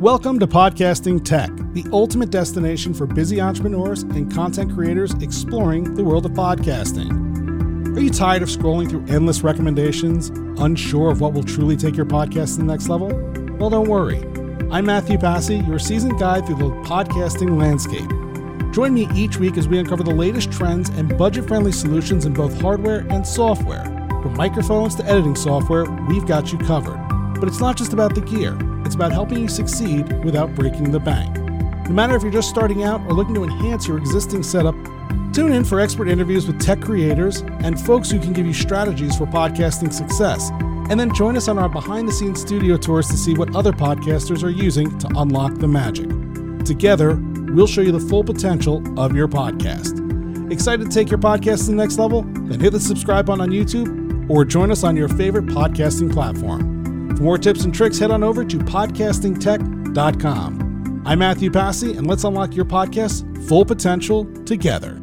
Welcome to Podcasting Tech, the ultimate destination for busy entrepreneurs and content creators exploring the world of podcasting. Are you tired of scrolling through endless recommendations, unsure of what will truly take your podcast to the next level? Well, don't worry. I'm Mathew Passy, your seasoned guide through the podcasting landscape. Join me each week as we uncover the latest trends and budget friendly solutions in both hardware and software. From microphones to editing software, we've got you covered. But it's not just about the gear, it's about helping you succeed without breaking the bank. No matter if you're just starting out or looking to enhance your existing setup, tune in for expert interviews with tech creators and folks who can give you strategies for podcasting success. And then join us on our behind the scenes studio tours to see what other podcasters are using to unlock the magic. Together, we'll show you the full potential of your podcast. Excited to take your podcast to the next level? Then hit the subscribe button on YouTube or join us on your favorite podcasting platform. For more tips and tricks, head on over to podcastingtech.com. I'm Mathew Passy, and let's unlock your podcast's full potential together.